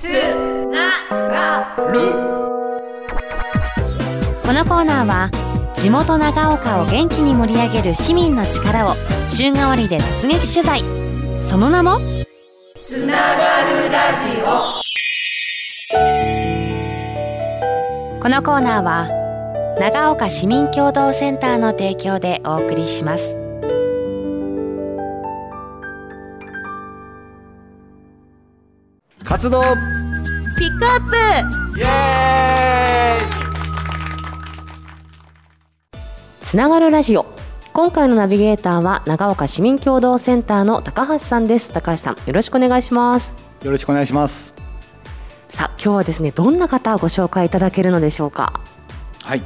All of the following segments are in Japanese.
つながる。このコーナーは地元長岡を元気に盛り上げる市民の力を週替わりで突撃取材。その名も？つながるラジこのコーナーは長岡市民共同センターの提供でお送りします活動。ピックアップ。イエつながるラジオ。今回のナビゲーターは長岡市民共同センターの高橋さんです。高橋さんよろしくお願いします。ーイよろしくお願いします。さあ今日はですねどんな方をご紹介いただけるのでしょうか？はい。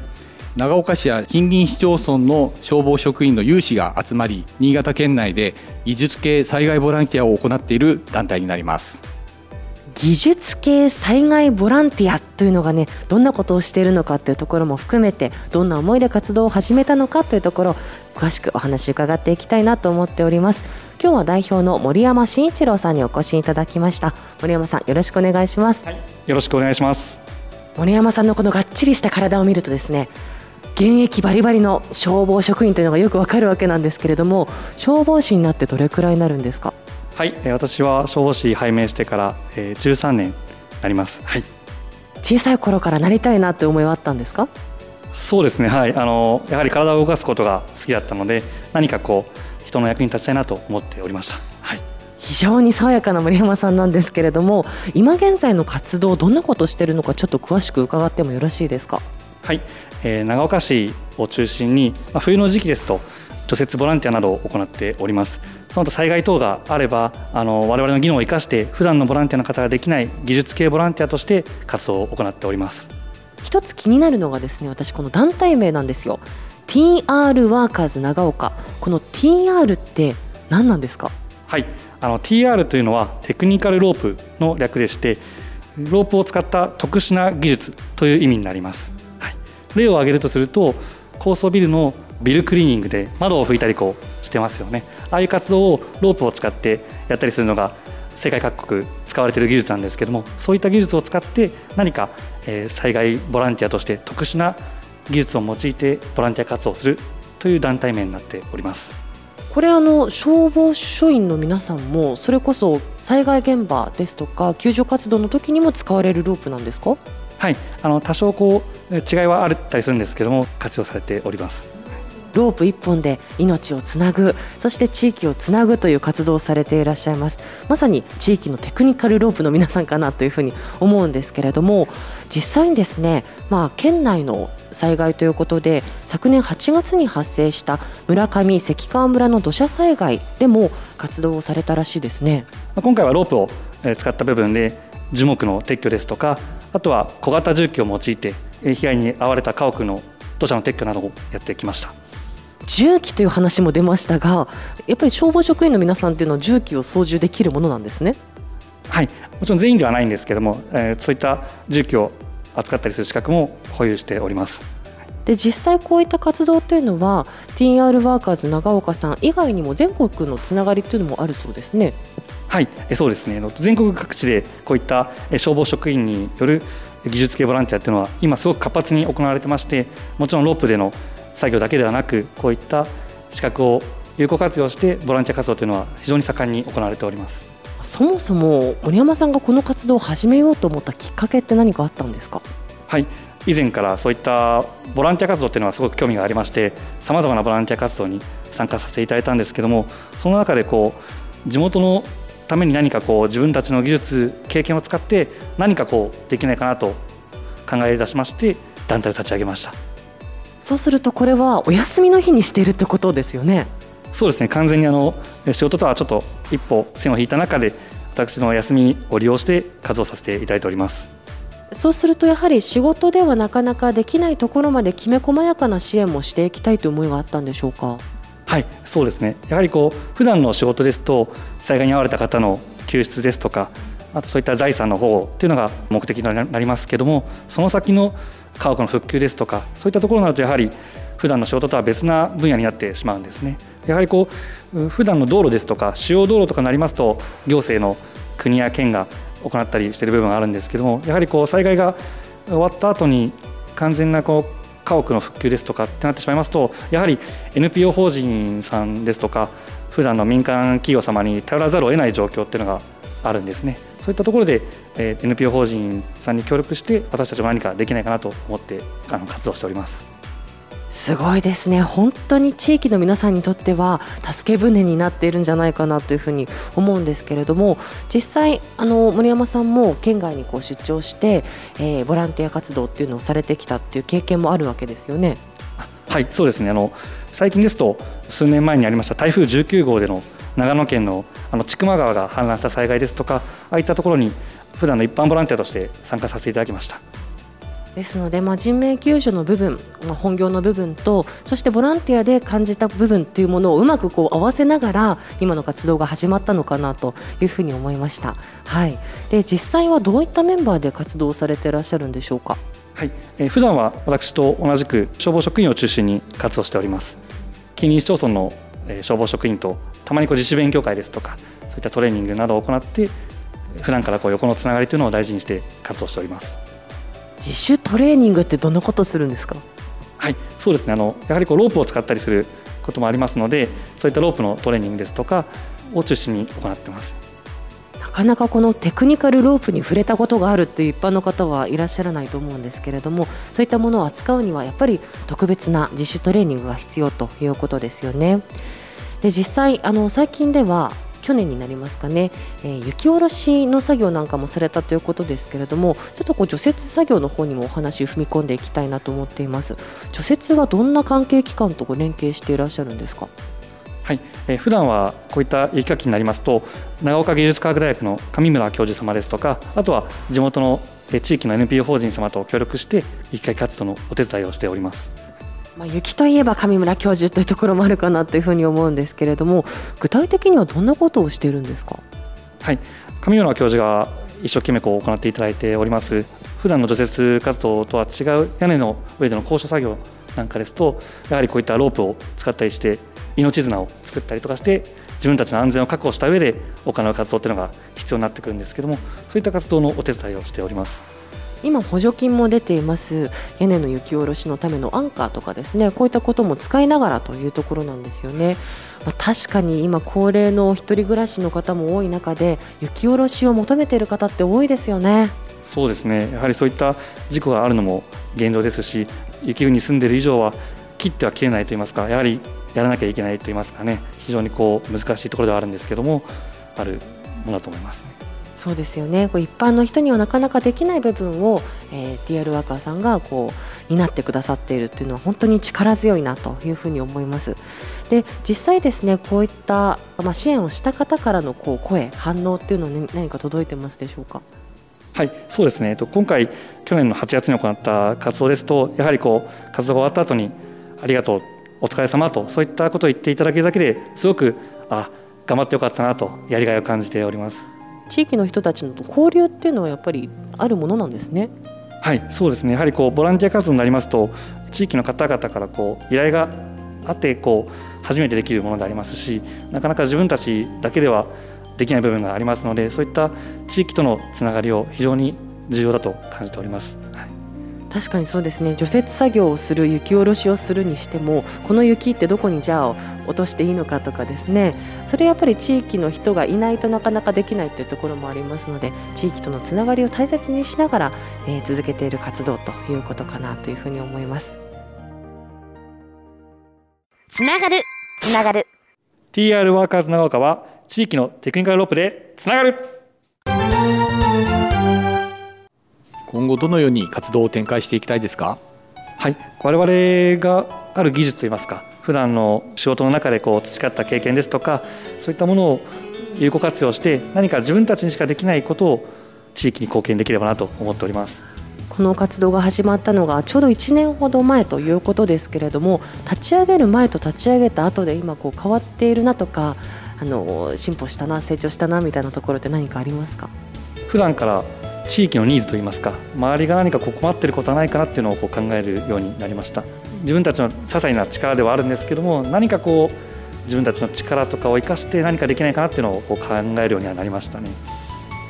長岡市や近隣市町村の消防職員の有志が集まり新潟県内で技術系災害ボランティアを行っている団体になります技術系災害ボランティアというのがねどんなことをしているのかというところも含めてどんな思いで活動を始めたのかというところ詳しくお話伺っていきたいなと思っております。今日は代表の森山真一郎さんにお越しいただきました。森山さんよろしくお願いしますよろしくお願いします。森山さんのこのがっちりした体を見るとですね現役バリバリの消防職員というのがよくわかるわけなんですけれども消防士になってどれくらいになるんですか？はい、えー私は消防士拝命してから、えー、13年になります。はい、小さい頃からなりたいなって思いはあったんですか？そうですね。はい、あのやはり体を動かすことが好きだったので、何かこう人の役に立ちたいなと思っておりました。はい。非常に爽やかな森山さんなんですけれども今現在の活動どんなことをしているのかちょっと詳しく伺ってもよろしいですか？はい、えー長岡市を中心に、まあ、冬の時期ですと除雪ボランティアなどを行っております。その他災害等があれば、あの我々の技能を生かして普段のボランティアの方ができない技術系ボランティアとして活動を行っております。一つ気になるのがですね私この団体名なんですよ。TR ワーカーズ長岡。この TR って何なんですか？はい、あの TR というのはテクニカルロープの略でしてロープを使った特殊な技術という意味になります、はい、例を挙げるとすると高層ビルのビルクリーニングで窓を拭いたりこうしてますよね。ああいう活動をロープを使ってやったりするのが世界各国使われている技術なんですけどもそういった技術を使って何か、えー災害ボランティアとして特殊な技術を用いてボランティア活動をするという団体名になっております。これあの消防署員の皆さんもそれこそ災害現場ですとか救助活動の時にも使われるロープなんですか？はい、あの多少こう違いはあったりするんですけども活用されております。ロープ一本で命をつなぐそして地域をつなぐという活動をされていらっしゃいますまさに地域のテクニカルロープの皆さんかなというふうに思うんですけれども実際にですねまあ県内の災害ということで昨年8月に発生した村上関川村の土砂災害でも活動をされたらしいですね今回はロープを使った部分で樹木の撤去ですとかあとは小型重機を用いて被害に遭われた家屋の土砂の撤去などをやってきました。重機という話も出ましたがやっぱり消防職員の皆さんというのは重機を操縦できるものなんですね。はい、もちろん全員ではないんですけども、えーそういった重機を扱ったりする資格も保有しております。で実際こういった活動というのは TR ワーカーズ長岡さん以外にも全国のつながりというのもあるそうですね。はい、えそうですね。全国各地でこういったえ消防職員による技術系ボランティアっていうのは今すごく活発に行われてまして、もちろんロープでの作業だけではなく、こういった資格を有効活用してボランティア活動というのは非常に盛んに行われております。そもそも森山さんがこの活動を始めようと思ったきっかけって何かあったんですか？はい、以前からそういったボランティア活動っていうのはすごく興味がありまして、さまざまなボランティア活動に参加させていただいたんですけども、その中でこう地元のために何かこう自分たちの技術経験を使って何かこうできないかなと考え出しまして団体を立ち上げましたそうするとこれはお休みの日にしているってことですよね。そうですね。完全にあの仕事とはちょっと一歩線を引いた中で私の休みを利用して活動させていただいております。そうするとやはり仕事ではなかなかできないところまできめ細やかな支援もしていきたいという思いがあったんでしょうか？はい、そうですね。やはりこう普段の仕事ですと災害に遭われた方の救出ですとか、あとそういった財産の保護っていうのが目的になりますけども、その先の家屋の復旧ですとか、そういったところになるとやはり普段の仕事とは別な分野になってしまうんですね。やはりこう普段の道路ですとか主要道路とかになりますと行政の国や県が行ったりしている部分があるんですけどもやはりこう災害が終わった後に完全なこう家屋の復旧ですとかってなってしまいますとやはり NPO 法人さんですとか普段の民間企業様に頼らざるを得ない状況っていうのがあるんですねそういったところで、え NPO 法人さんに協力して私たちも何かできないかなと思ってあの活動しております。すごいですね。本当に地域の皆さんにとっては助け舟になっているんじゃないかなというふうに思うんですけれども実際あの森山さんも県外にこう出張して、えー、ボランティア活動っていうのをされてきたっていう経験もあるわけですよね。はいそうですね。あの最近ですと数年前にありました台風19号での長野県のあの千曲川が氾濫した災害ですとかああいったところに普段の一般ボランティアとして参加させていただきました。ですので、まあ、人命救助の部分、まあ、本業の部分とそしてボランティアで感じた部分というものをうまくこう合わせながら今の活動が始まったのかなというふうに思いました、はい、で実際はどういったメンバーで活動されていらっしゃるんでしょうか？はい、えー、普段は私と同じく消防職員を中心に活動しております近隣市町村の消防職員とたまにこう自主勉強会ですとかそういったトレーニングなどを行って普段からこう横のつながりというのを大事にして活動しております。自主トレーニングってどんなことするんですか？はいそうですね。あのやはりこうロープを使ったりすることもありますのでそういったロープのトレーニングですとかを中心に行ってます。なかなかこのテクニカルロープに触れたことがあるっていう一般の方はいらっしゃらないと思うんですけれどもそういったものを扱うにはやっぱり特別な自主トレーニングが必要ということですよね。で実際あの最近では去年になりますかね、えー、雪下ろしの作業なんかもされたということですけれどもちょっとこう除雪作業の方にもお話を踏み込んでいきたいなと思っています除雪はどんな関係機関とご連携していらっしゃるんですか？はい、えー、普段はこういった雪かきになりますと長岡芸術科学大学の上村教授様ですとかあとは地元の地域の NPO 法人様と協力して雪かき活動のお手伝いをしております。まあ、雪といえば上村教授というところもあるかなというふうに思うんですけれども具体的にはどんなことをしているんですか？はい。上村教授が一生懸命こう行っていただいております普段の除雪活動とは違う屋根の上での高所作業なんかですとやはりこういったロープを使ったりして命綱を作ったりとかして自分たちの安全を確保した上で行う活動というのが必要になってくるんですけどもそういった活動のお手伝いをしております。今補助金も出ています屋根の雪下ろしのためのアンカーとかですねこういったことも使いながらというところなんですよね。まあ、確かに今高齢の一人暮らしの方も多い中で雪下ろしを求めている方って多いですよね。そうですねやはりそういった事故があるのも現状ですし雪国に住んでいる以上は切っては切れないといいますかやはりやらなきゃいけないといいますかね非常にこう難しいところではあるんですけどもあるものだと思います、ね。そうですよねこう一般の人にはなかなかできない部分を、えー、TR ワーカーさんがこう担ってくださっているというのは本当に力強いなというふうに思います。で実際ですねこういった、まあ、支援をした方からのこう声反応っていうのは、ね、何か届いてますでしょうか？はい、そうですね。今回去年の8月に行った活動ですと、やはりこう活動が終わった後にありがとう、お疲れ様とそういったことを言っていただけるだけですごくあ頑張ってよかったなとやりがいを感じております。地域の人たちの交流っていうのはやっぱりあるものなんですね。はいそうですねやはりこうボランティア活動になりますと地域の方々からこう依頼があってこう初めてできるものでありますしなかなか自分たちだけではできない部分がありますのでそういった地域とのつながりを非常に重要だと感じております。確かにそうですね。除雪作業をする雪下ろしをするにしてもこの雪ってどこにじゃあ落としていいのかとかですね。それやっぱり地域の人がいないとなかなかできないというところもありますので地域とのつながりを大切にしながら、えー、続けている活動ということかなというふうに思います。つながる。つながる。TR ワーカーズ長岡は地域のテクニカルロープでつながる今後どのように活動を展開していきたいですか？はい。我々がある技術といいますか普段の仕事の中でこう培った経験ですとかそういったものを有効活用して何か自分たちにしかできないことを地域に貢献できればなと思っております。この活動が始まったのがちょうど1年ほど前ということですけれども立ち上げる前と立ち上げた後で今こう変わっているなとかあの進歩したな成長したなみたいなところって何かありますか？普段から地域のニーズといいますか周りが何かこう困ってることはないかなっていうのをこう考えるようになりました。自分たちの些細な力ではあるんですけども何かこう自分たちの力とかを生かして何かできないかなっていうのをこう考えるようにはなりましたね。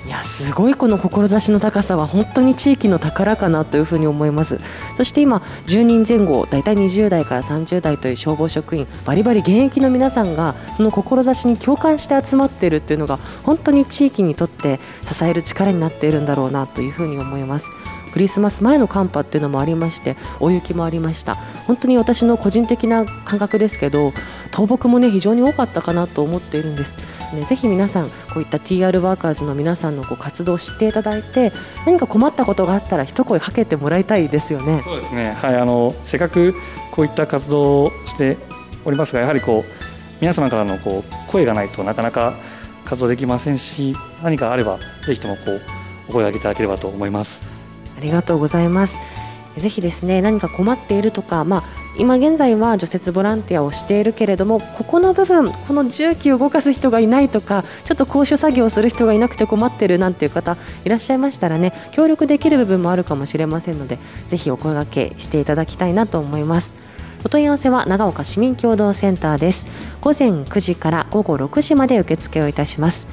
いやすごいこの志の高さは本当に地域の宝かなというふうに思います。そして今10人前後だいたい20代から30代という消防職員バリバリ現役の皆さんがその志に共感して集まっているっていうのが本当に地域にとって支える力になっているんだろうなというふうに思います。クリスマス前の寒波っていうのもありまして大雪もありました。本当に私の個人的な感覚ですけど倒木もね非常に多かったかなと思っているんです。ね、ぜひ皆さんこういった TR ワーカーズの皆さんのこう活動を知っていただいて何か困ったことがあったら一声かけてもらいたいですよね。そうですね、はい、あのせっかくこういった活動をしておりますがやはりこう皆様からのこう声がないとなかなか活動できませんし何かあればぜひともこうお声を上げていただければと思います。ありがとうございます。ぜひですね何か困っているとか、まあ、今現在は除雪ボランティアをしているけれどもここの部分この重機を動かす人がいないとかちょっと高所作業をする人がいなくて困ってるなんていう方いらっしゃいましたらね協力できる部分もあるかもしれませんのでぜひお声がけしていただきたいなと思います。お問い合わせは長岡市民共同センターです。午前9時から午後6時まで受付をいたします。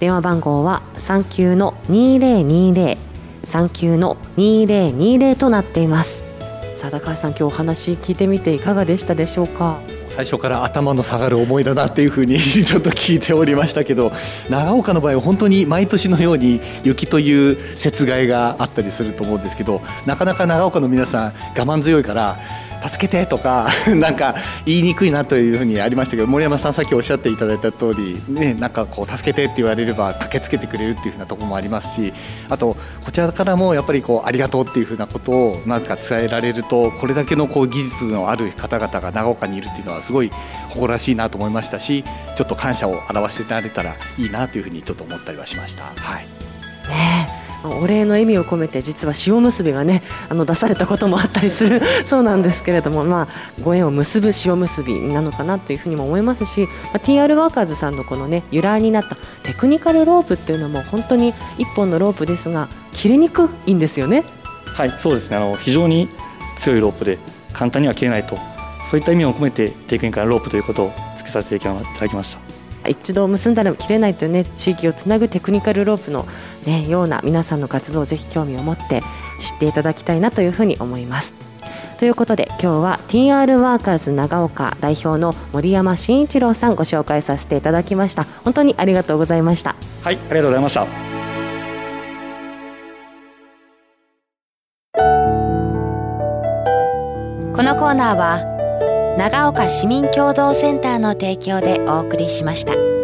電話番号は39の2020 39の2020となっています。さあ高橋さん今日お話聞いてみていかがでしたでしょうか？最初から頭の下がる思いだなっていうふうに ちょっと聞いておりましたけど長岡の場合は本当に毎年のように雪という雪害があったりすると思うんですけどなかなか長岡の皆さん我慢強いから助けてとか なんか言いにくいなというふうにありましたけど森山さんさっきおっしゃっていただいた通りねなんかこう助けてって言われれば駆けつけてくれるっていうふうなところもありますしあとこちらからもやっぱりこうありがとうっていうふうなことをなんか伝えられるとこれだけのこう技術のある方々が長岡にいるっていうのはすごい誇らしいなと思いましたしちょっと感謝を表していただけたらいいなというふうにちょっと思ったりはしました。はいねお礼の意味を込めて実は塩むすびがねあの出されたこともあったりする そうなんですけれども、まあ、ご縁を結ぶ塩むすびなのかなというふうにも思いますし、まあ、TR ワーカーズさんのこのね由来になったテクニカルロープっていうのも本当に1本のロープですが切れにくいんですよね。はいそうですねあの非常に強いロープで簡単には切れないとそういった意味を込めてテクニカルロープということをつけさせていただきました。一度結んだら切れないというね地域をつなぐテクニカルロープの、ね、ような皆さんの活動をぜひ興味を持って知っていただきたいなというふうに思います。ということで今日は TR ワーカーズ長岡代表の森山真一郎さんご紹介させていただきました。本当にありがとうございました。はいありがとうございました。このコーナーは長岡市民共同センターの提供でお送りしました。